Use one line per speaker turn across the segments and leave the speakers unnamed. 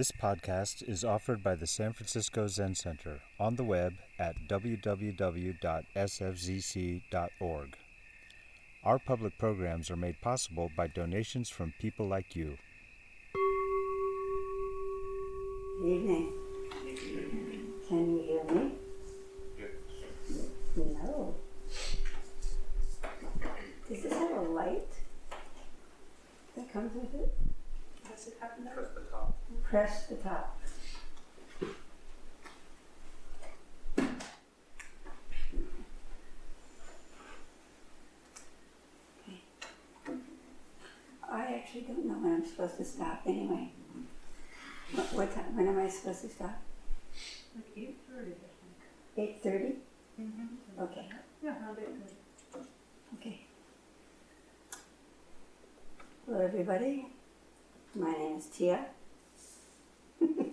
This podcast is offered by the San Francisco Zen Center on the web at www.sfzc.org. Our public programs are made possible by donations from people like you.
Can you hear me? No. Does this have a light that comes with it?
It have no?
Press the top.
Press the top. Okay. I actually don't know when I'm supposed to stop anyway. What, what time, when am I supposed to stop?
Like eight thirty, I think.
Eight thirty?
Mm-hmm.
Okay,
Yeah, around eight thirty.
okay. Hello, everybody. My name is Teah. Can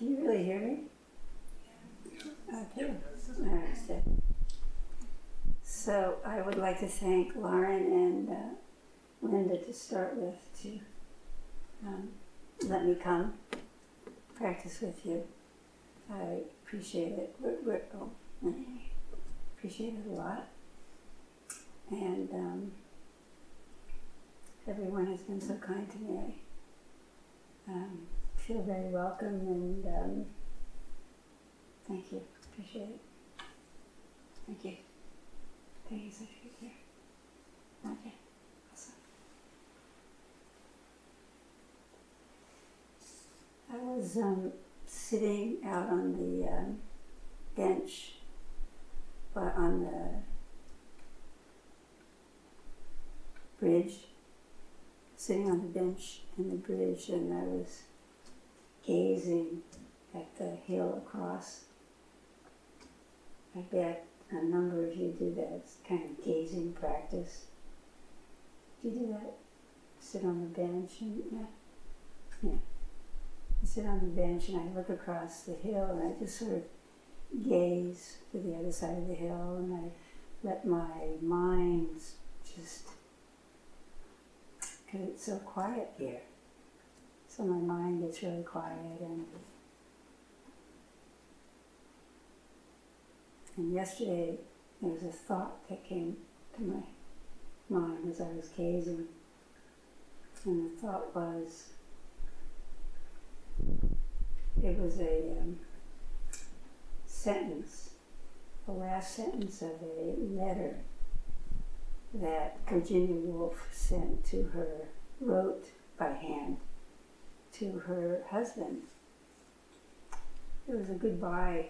you really hear me? Yeah. Okay. All right, so, so I would like to thank Lauren and uh, Linda to start with to um, let me come practice with you. I appreciate it. We're, we're, oh, appreciate it a lot. And um, everyone has been so kind to me. I um, feel very welcome and um, thank you. Appreciate it. Thank you. Thank you, Sophie. Here. Okay. Awesome. I was um, sitting out on the um, bench, but on the bridge, sitting on the bench in the bridge, and I was gazing at the hill across. I bet a number of you do that. It's kind of gazing practice. Do you do that? Sit on the bench and yeah, yeah. I sit on the bench and I look across the hill and I just sort of gaze to the other side of the hill and I let my mind just because it's so quiet here. So my mind gets really quiet and and yesterday there was a thought that came to my mind as I was gazing. And the thought was it was a um, sentence, the last sentence of a letter that Virginia Woolf sent to her, wrote by hand to her husband. It was a goodbye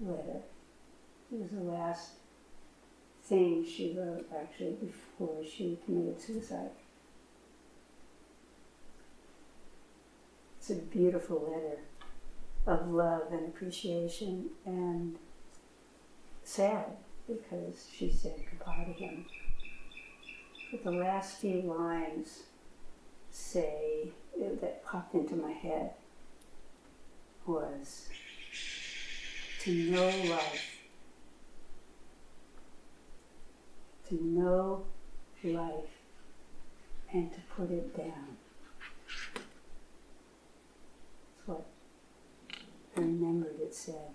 letter. It was the last thing she wrote actually before she committed suicide. It's a beautiful letter of love and appreciation and sad because she said goodbye to him. The last few lines say that popped into my head was to know life, to know life, and to put it down. That's what I remembered it said.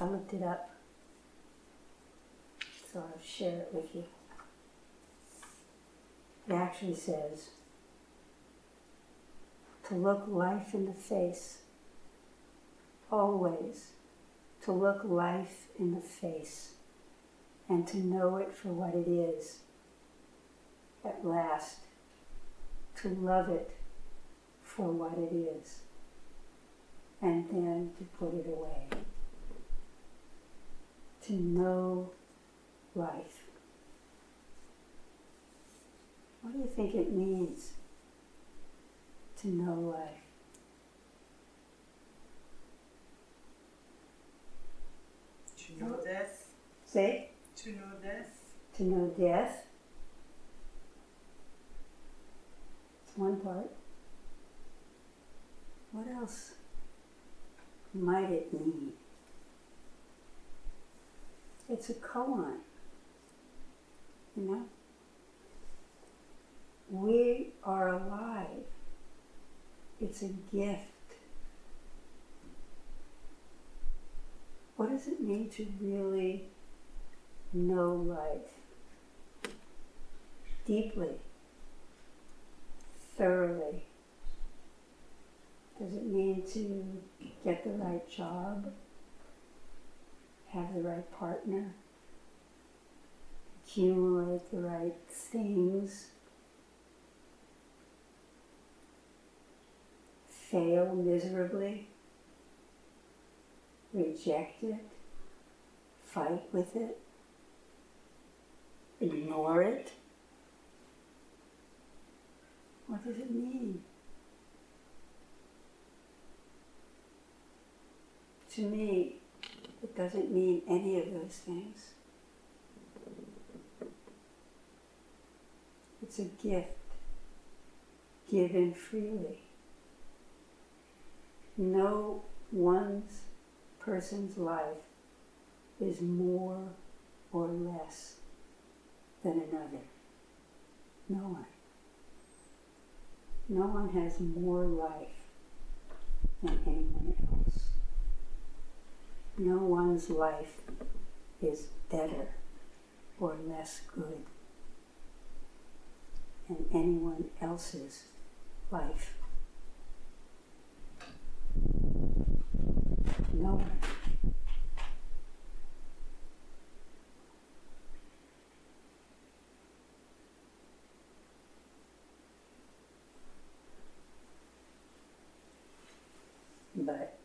I looked it up, so I'll share it with you. It actually says to look life in the face, always to look life in the face and to know it for what it is. At last, to love it for what it is, and then to put it away. To know life. What do you think it means to know life?
To know death,
Say,
to know death,
to know death. It's one part. What else might it mean? It's a koan. You know? We are alive it's a gift. What does it mean to really know life deeply, thoroughly? Does it mean to get the right job, have the right partner, accumulate the right things, fail miserably, reject it, fight with it, ignore it? What does it mean? To me, it doesn't mean any of those things. It's a gift given freely. No one's person's life is more or less than another. No one. No one has more life than anyone else. No one's life is better or less good than anyone else's life. No. But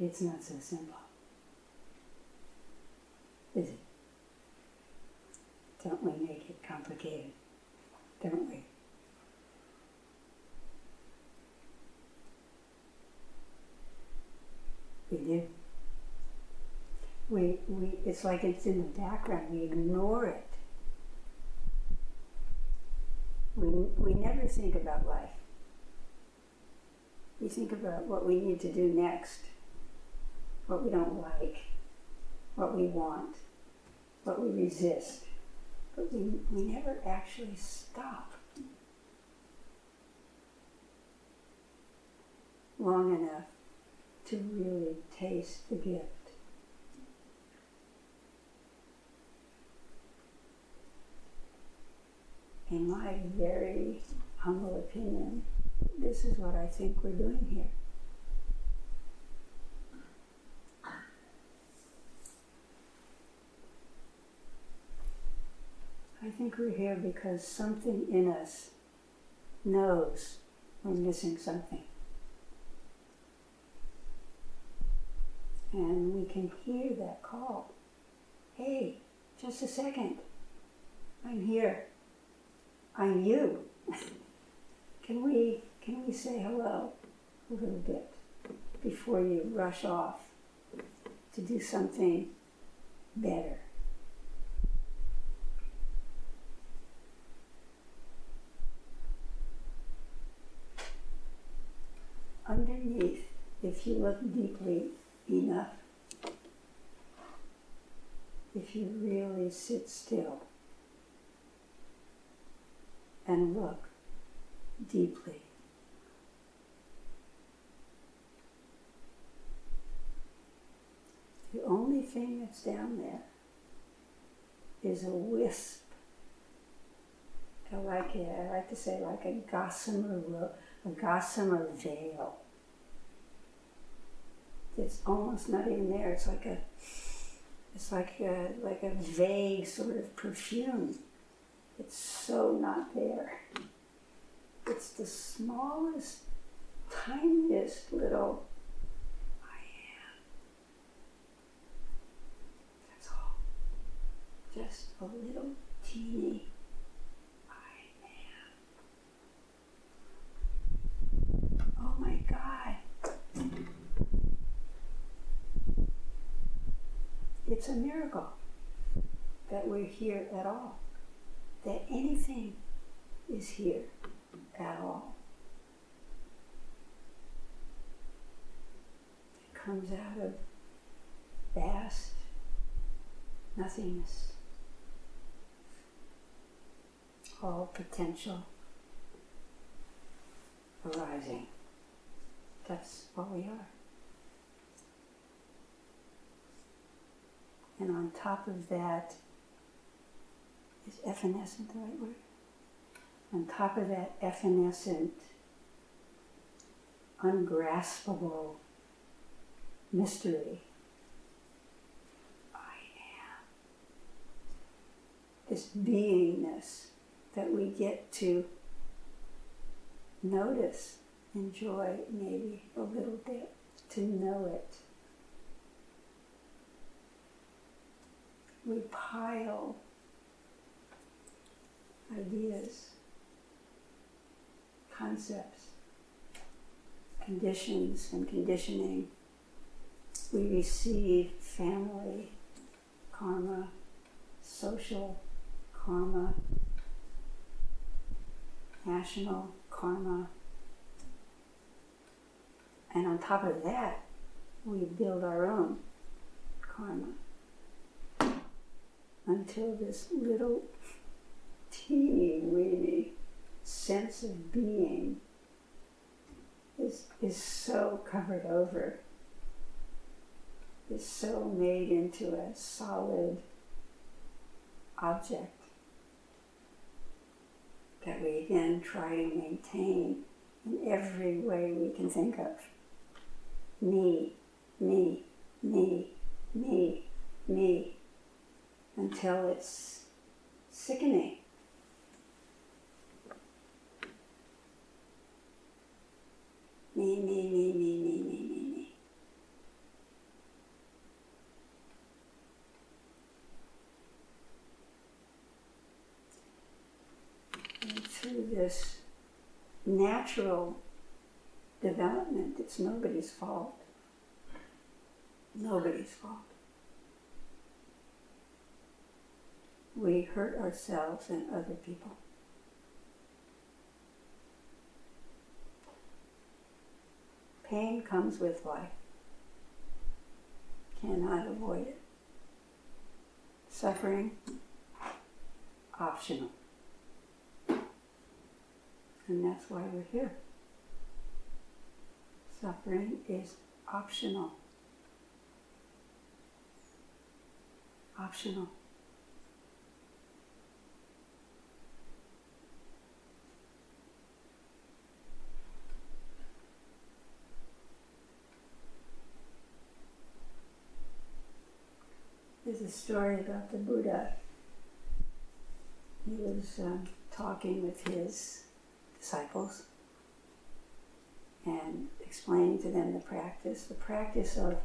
it's not so simple. Is it? Don't we make it complicated? Don't we do. We, it's like it's in the background, we ignore it. We, we never think about life. We think about what we need to do next, what we don't like, what we want, what we resist. But we, we never actually stop long enough to really taste the gift. In my very humble opinion, this is what I think we're doing here. I think we're here because something in us knows we're missing something. And we can hear that call. Hey, just a second. I'm here. I'm you. can we can we say hello a little bit before you rush off to do something better? Underneath, if you look deeply enough, if you really sit still and look deeply. The only thing that's down there is a wisp. I like it. I like to say like a gossamer, a gossamer veil. It's almost not even there. It's like a, it's like a, like a vague sort of perfume. It's so not there. It's the smallest, tiniest little I am. That's all. Just a little teeny I am. Oh my God. It's a miracle that we're here at all that anything is here at all. It comes out of vast nothingness. all potential arising. That's what we are. And on top of that, is evanescent the right word? On top of that evanescent, ungraspable mystery, I am. This beingness that we get to notice, enjoy maybe a little bit, to know it. We pile ideas, concepts, conditions, and conditioning. We receive family karma, social karma, national karma. And on top of that, we build our own karma until this little teeny weeny sense of being is, is so covered over, is so made into a solid object that we again try to maintain in every way we can think of. Me, me, me, me, me, until it's sickening. Me, me, me, me, me, me, me, me. And through this natural development, it's nobody's fault. Nobody's fault. We hurt ourselves and other people. Pain comes with life. Cannot avoid it. Suffering, optional. And that's why we're here. Suffering is optional. Optional. A story about the Buddha. He was um, talking with his disciples and explaining to them the practice, the practice of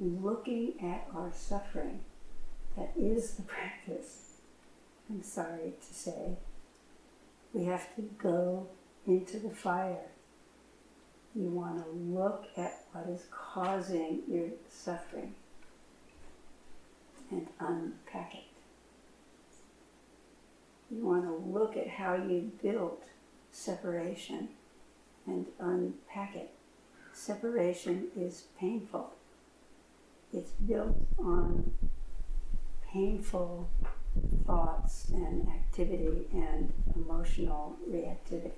looking at our suffering. That is the practice. I'm sorry to say. We have to go into the fire. You want to look at what is causing your suffering and unpack it. You want to look at how you built separation and unpack it. Separation is painful. It's built on painful thoughts and activity and emotional reactivity.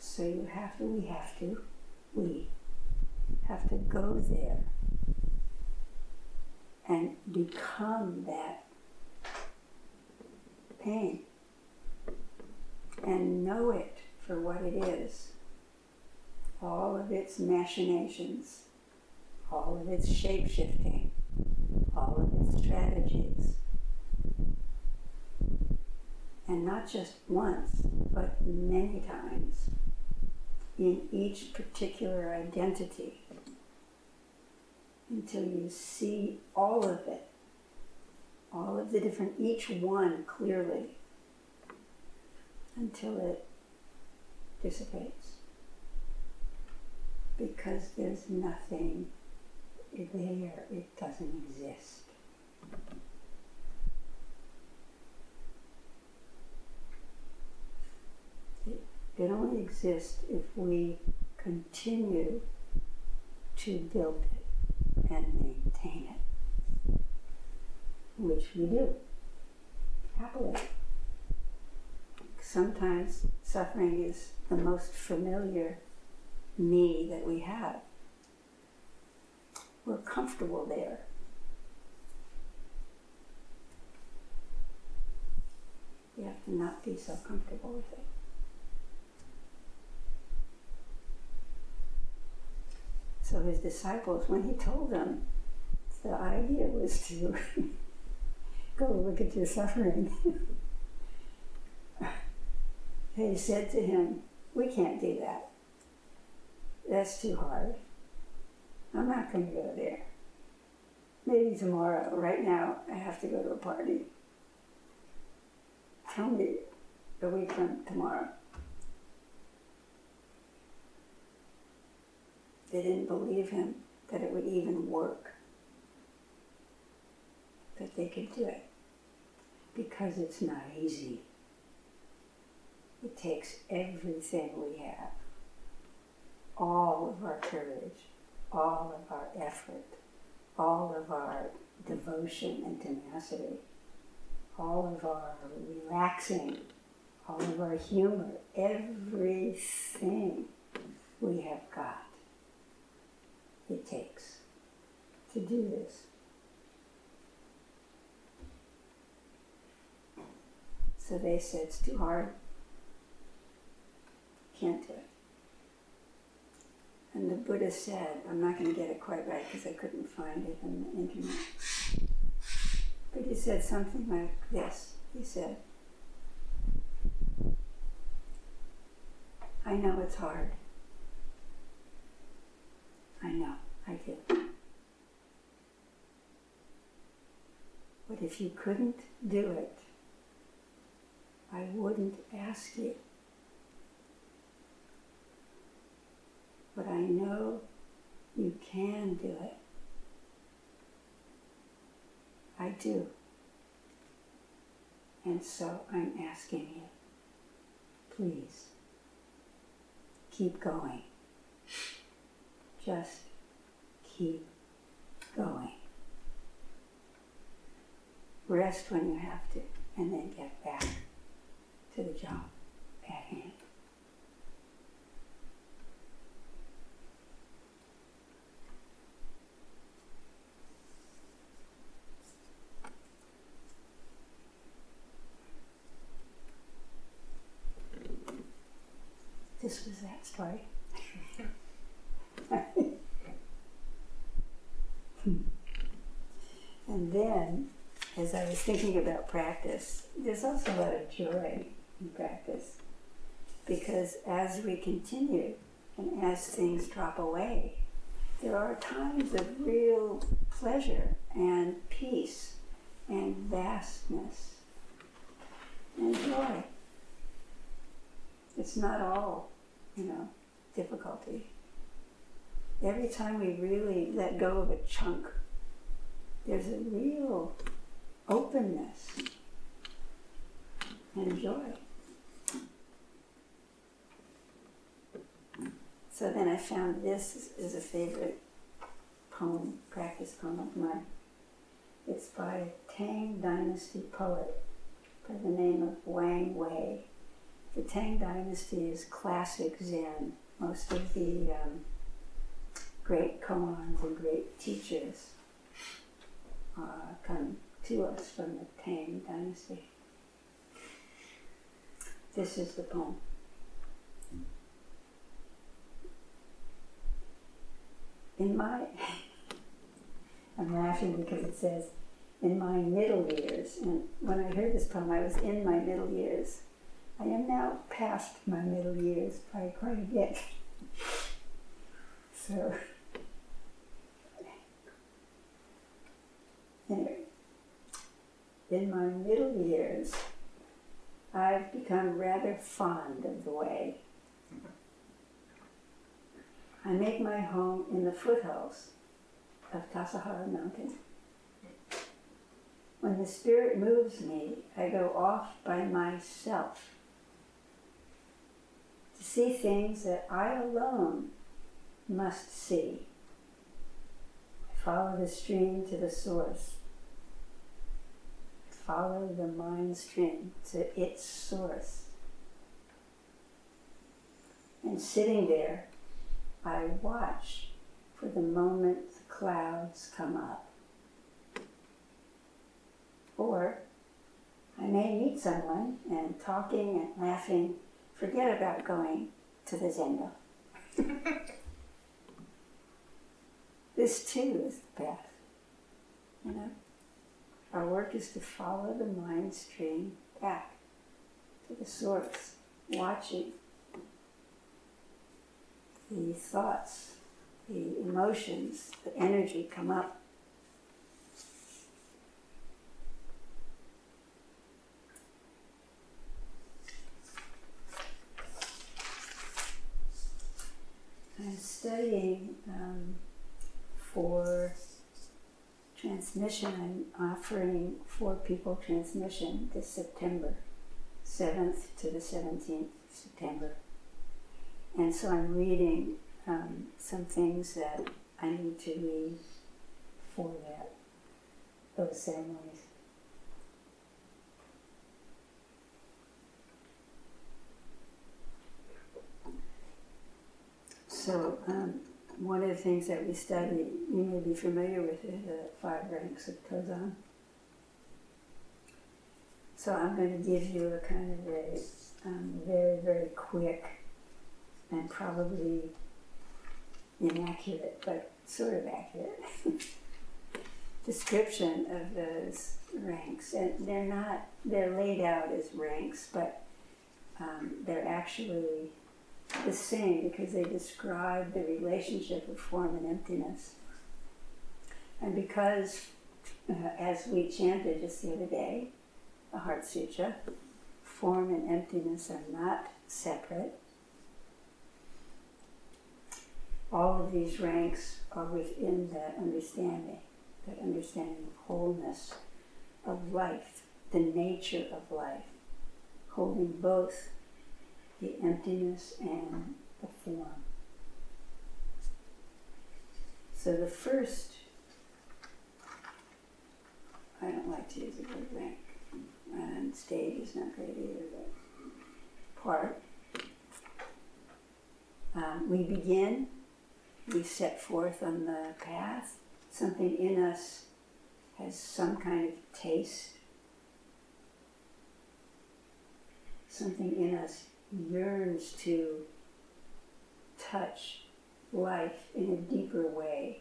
So you have to, we have to, we have to go there and become that pain and know it for what it is all of its machinations, all of its shape shifting, all of its strategies. And not just once, but many times in each particular identity until you see all of it, all of the different, each one clearly, until it dissipates. Because there's nothing there, it doesn't exist. It, only exists if we continue to build it and maintain it, which we do, happily. sometimes suffering is the most familiar me that we have. We're comfortable there. We have to not be so comfortable with it. So his disciples, when he told them, the idea was to go look at your suffering. they said to him, We can't do that. That's too hard. I'm not going to go there. Maybe tomorrow. Right now, I have to go to a party. Tell me a week from tomorrow. They didn't believe him that it would even work, that they could do it, because it's not easy. It takes everything we have, all of our courage, all of our effort, all of our devotion and tenacity, all of our relaxing, all of our humor, everything we have got it takes to do this. So they said, it's too hard. Can't do it. And the Buddha said, I'm not going to get it quite right because I couldn't find it on the internet. But he said something like this. He said, I know it's hard. I know, I do. But if you couldn't do it, I wouldn't ask you. But I know you can do it. I do. And so I'm asking you, please, keep going. Just keep going. Rest when you have to, and then get back to the job at hand. This was that story. and then, as I was thinking about practice, there's also a lot of joy in practice. Because as we continue and as things drop away, there are times of real pleasure and peace and vastness and joy. It's not all, you know, difficulty. Every time we really let go of a chunk, there's a real openness and joy. So then I found this is a favorite poem, practice poem of mine. It's by a Tang Dynasty poet by the name of Wang Wei. The Tang Dynasty is classic Zen. Most of the um, great koans and great teachers uh, come to us from the Tang Dynasty. This is the poem. In my, I'm laughing because it says, in my middle years, and when I heard this poem, I was in my middle years. I am now past my middle years by quite a bit. So, anyway, in my middle years, I've become rather fond of the way. I make my home in the foothills of Tassajara Mountain. When the spirit moves me, I go off by myself to see things that I alone must see. I follow the stream to the source. Follow the mind stream to its source. And sitting there, I watch for the moment the clouds come up. Or I may meet someone and talking and laughing, forget about going to the Zendo. this too is the path. You know? Our work is to follow the mind stream back to the source, watching the thoughts, the emotions, the energy come up. I'm studying um, for transmission. I'm offering four people transmission this September, 7th to the 17th September. And so I'm reading um, some things that I need to read for that, those ceremonies. So, um, one of the things that we study, you may be familiar with it, the five ranks of Tozan. So I'm going to give you a kind of a um, very, very quick and probably inaccurate, but sort of accurate description of those ranks. And they're not, they're laid out as ranks, but um, they're actually the same because they describe the relationship of form and emptiness. And because, uh, as we chanted just the other day, the Heart Sutra, form and emptiness are not separate. All of these ranks are within that understanding, that understanding of wholeness, of life, the nature of life, holding both the emptiness and the form. So the first, I don't like to use the word rank, and stage is not great either, but part. Um, we begin, we set forth on the path, something in us has some kind of taste, something in us yearns to touch life in a deeper way.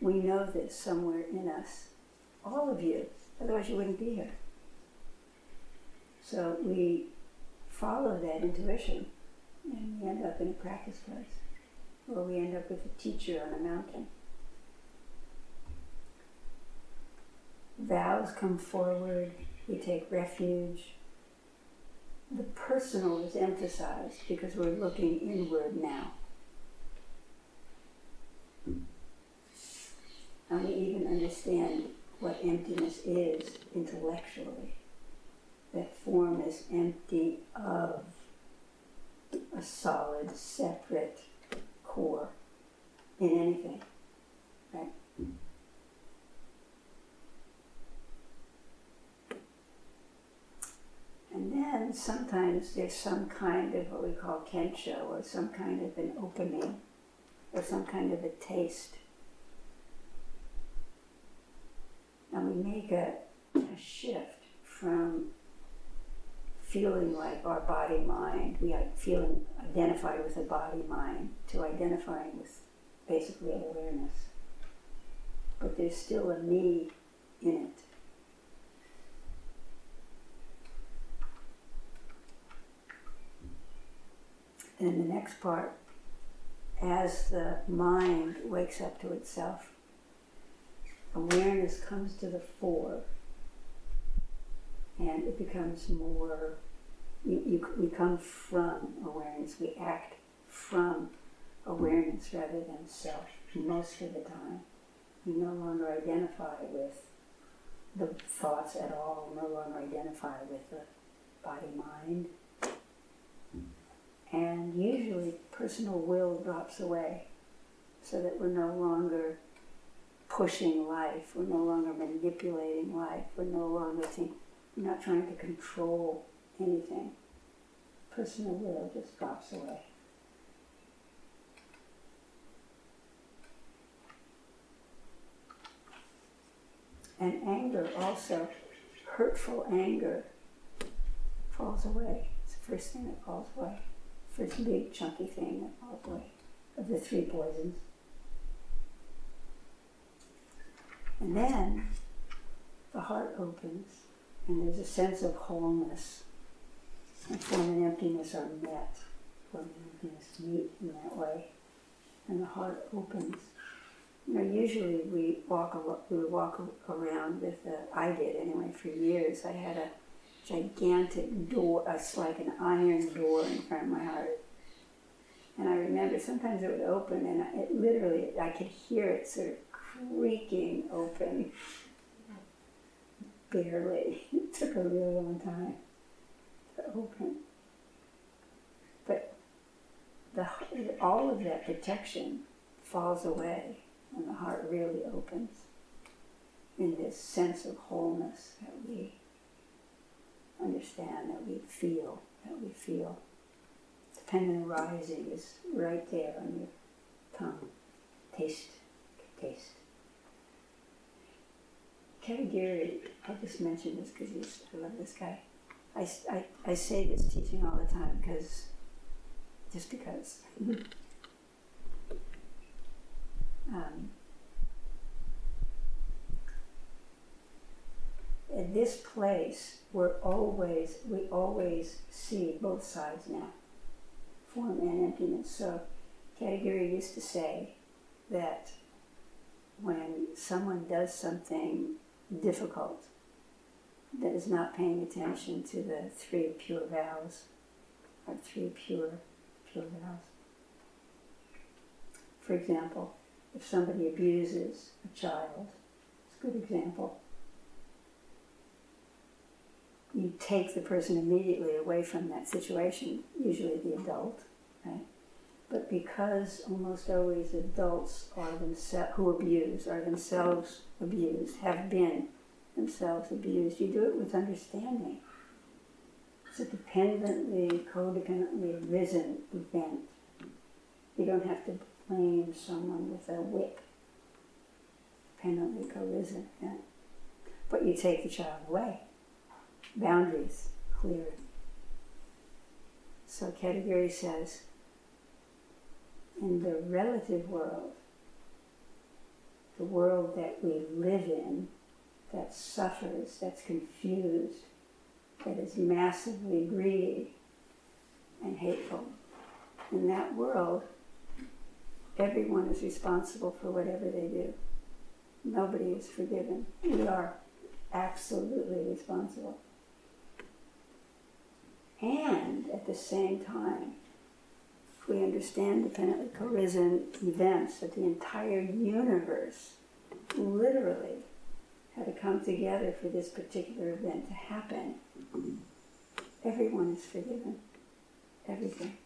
We know this somewhere in us, all of you, otherwise you wouldn't be here. So we follow that intuition and we end up in a practice place, or we end up with a teacher on a mountain. Vows come forward, we take refuge, the personal is emphasized because we're looking inward now. And we even understand what emptiness is intellectually. That form is empty of a solid, separate core in anything, right? And sometimes there's some kind of what we call kensho, or some kind of an opening, or some kind of a taste. And we make a, a shift from feeling like our body mind, we are feeling identified with a body mind, to identifying with basically awareness. But there's still a me in it. In the next part, as the mind wakes up to itself, awareness comes to the fore and it becomes more, you, you, we come from awareness, we act from awareness rather than self most of the time. We no longer identify with the thoughts at all, no longer identify with the body mind and usually personal will drops away so that we're no longer pushing life, we're no longer manipulating life, we're no longer we're not trying to control anything. Personal will just drops away. And anger also, hurtful anger, falls away. It's the first thing that falls away. First big chunky thing falls away of the three poisons. And then the heart opens and there's a sense of wholeness. And form and emptiness are met. Form and emptiness meet in that way. And the heart opens. You know, usually we walk we walk around with a, I did anyway for years. I had a gigantic door, it's like an iron door in front of my heart. And I remember sometimes it would open, and it literally, I could hear it sort of creaking open. Barely. It took a really long time to open. But the, all of that protection falls away when the heart really opens in this sense of wholeness that we understand, that we feel, that we feel. Dependent arising is right there on your tongue. Taste, taste. Katagiri, I just mentioned this because I love this guy. I, I, I say this teaching all the time because, just because. um, in this place, we're always, we always see both sides now, form and emptiness. So, Katagiri used to say that when someone does something difficult that is not paying attention to the three pure vows, or three pure, pure vows. For example, if somebody abuses a child, it's a good example you take the person immediately away from that situation, usually the adult, right? But because almost always adults are themselves who abuse are themselves abused, have been themselves abused, you do it with understanding. It's a dependently, codependently risen event. You don't have to blame someone with a whip. Dependently co-risen event. But you take the child away boundaries clear. So Katagiri says, in the relative world, the world that we live in, that suffers, that's confused, that is massively greedy and hateful, in that world, everyone is responsible for whatever they do. Nobody is forgiven. We are absolutely responsible. And at the same time, if we understand dependently co-risen events, that the entire universe literally had to come together for this particular event to happen, everyone is forgiven. Everything.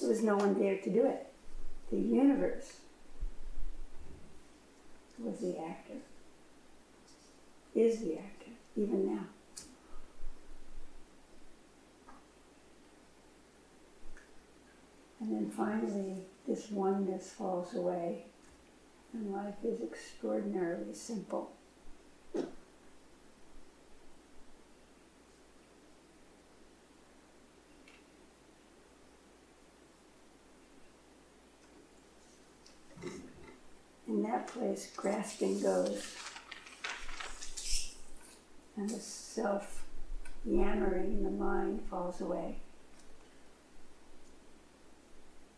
There was no one there to do it. The universe was the actor, is the actor, even now. And then finally, this oneness falls away, and life is extraordinarily simple. In that place, grasping goes, and the self yammering in the mind falls away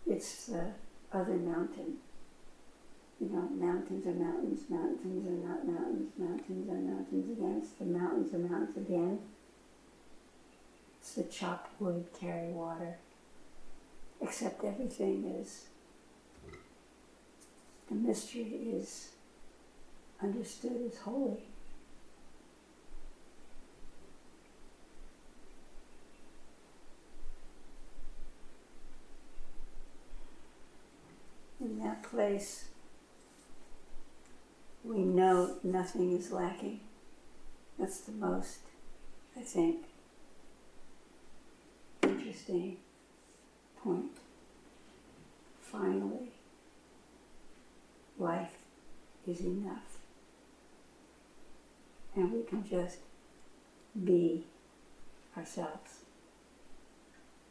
it's the other mountain. You know, mountains are mountains, mountains are not mountains, mountains are mountains again. It's the mountains are mountains again. It's the chop wood, carry water. Except everything is, the mystery is understood as holy. in that place, we know nothing is lacking. That's the most, I think, interesting point. Finally, life is enough. and we can just be ourselves.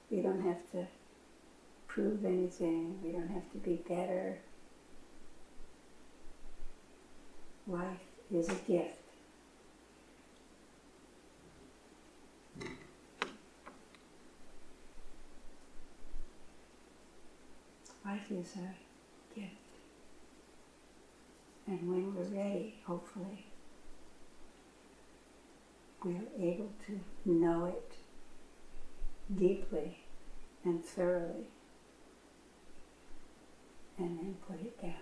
We don't have to prove anything, we don't have to be better. Life is a gift. Life is a gift. And when we're ready, hopefully, we're able to know it deeply and thoroughly and then put it down.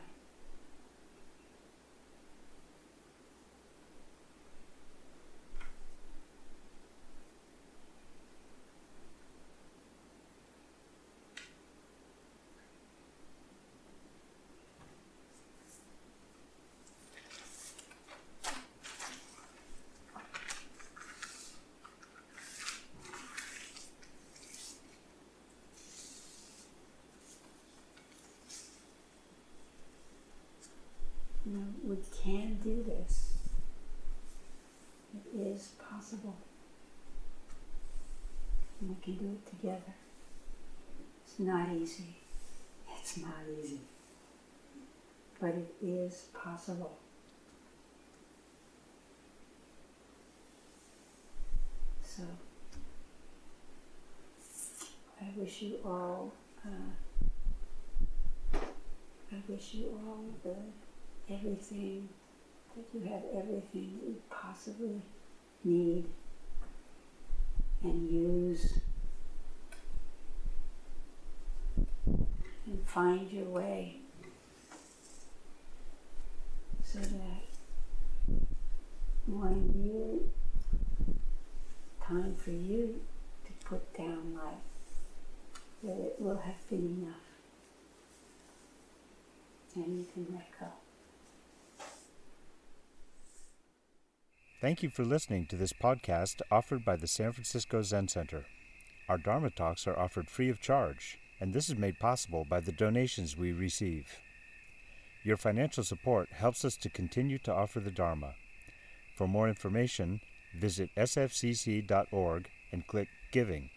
You know, we can do this. It is possible. And we can do it together. It's not easy. It's not easy. But it is possible. So, I wish you all, uh, I wish you all the everything, that you have everything that you possibly need and use and find your way so that when you time for you to put down life that it will have been enough and you can let go.
Thank you for listening to this podcast offered by the San Francisco Zen Center. Our Dharma talks are offered free of charge, and this is made possible by the donations we receive. Your financial support helps us to continue to offer the Dharma. For more information, visit sfzc.org and click Giving.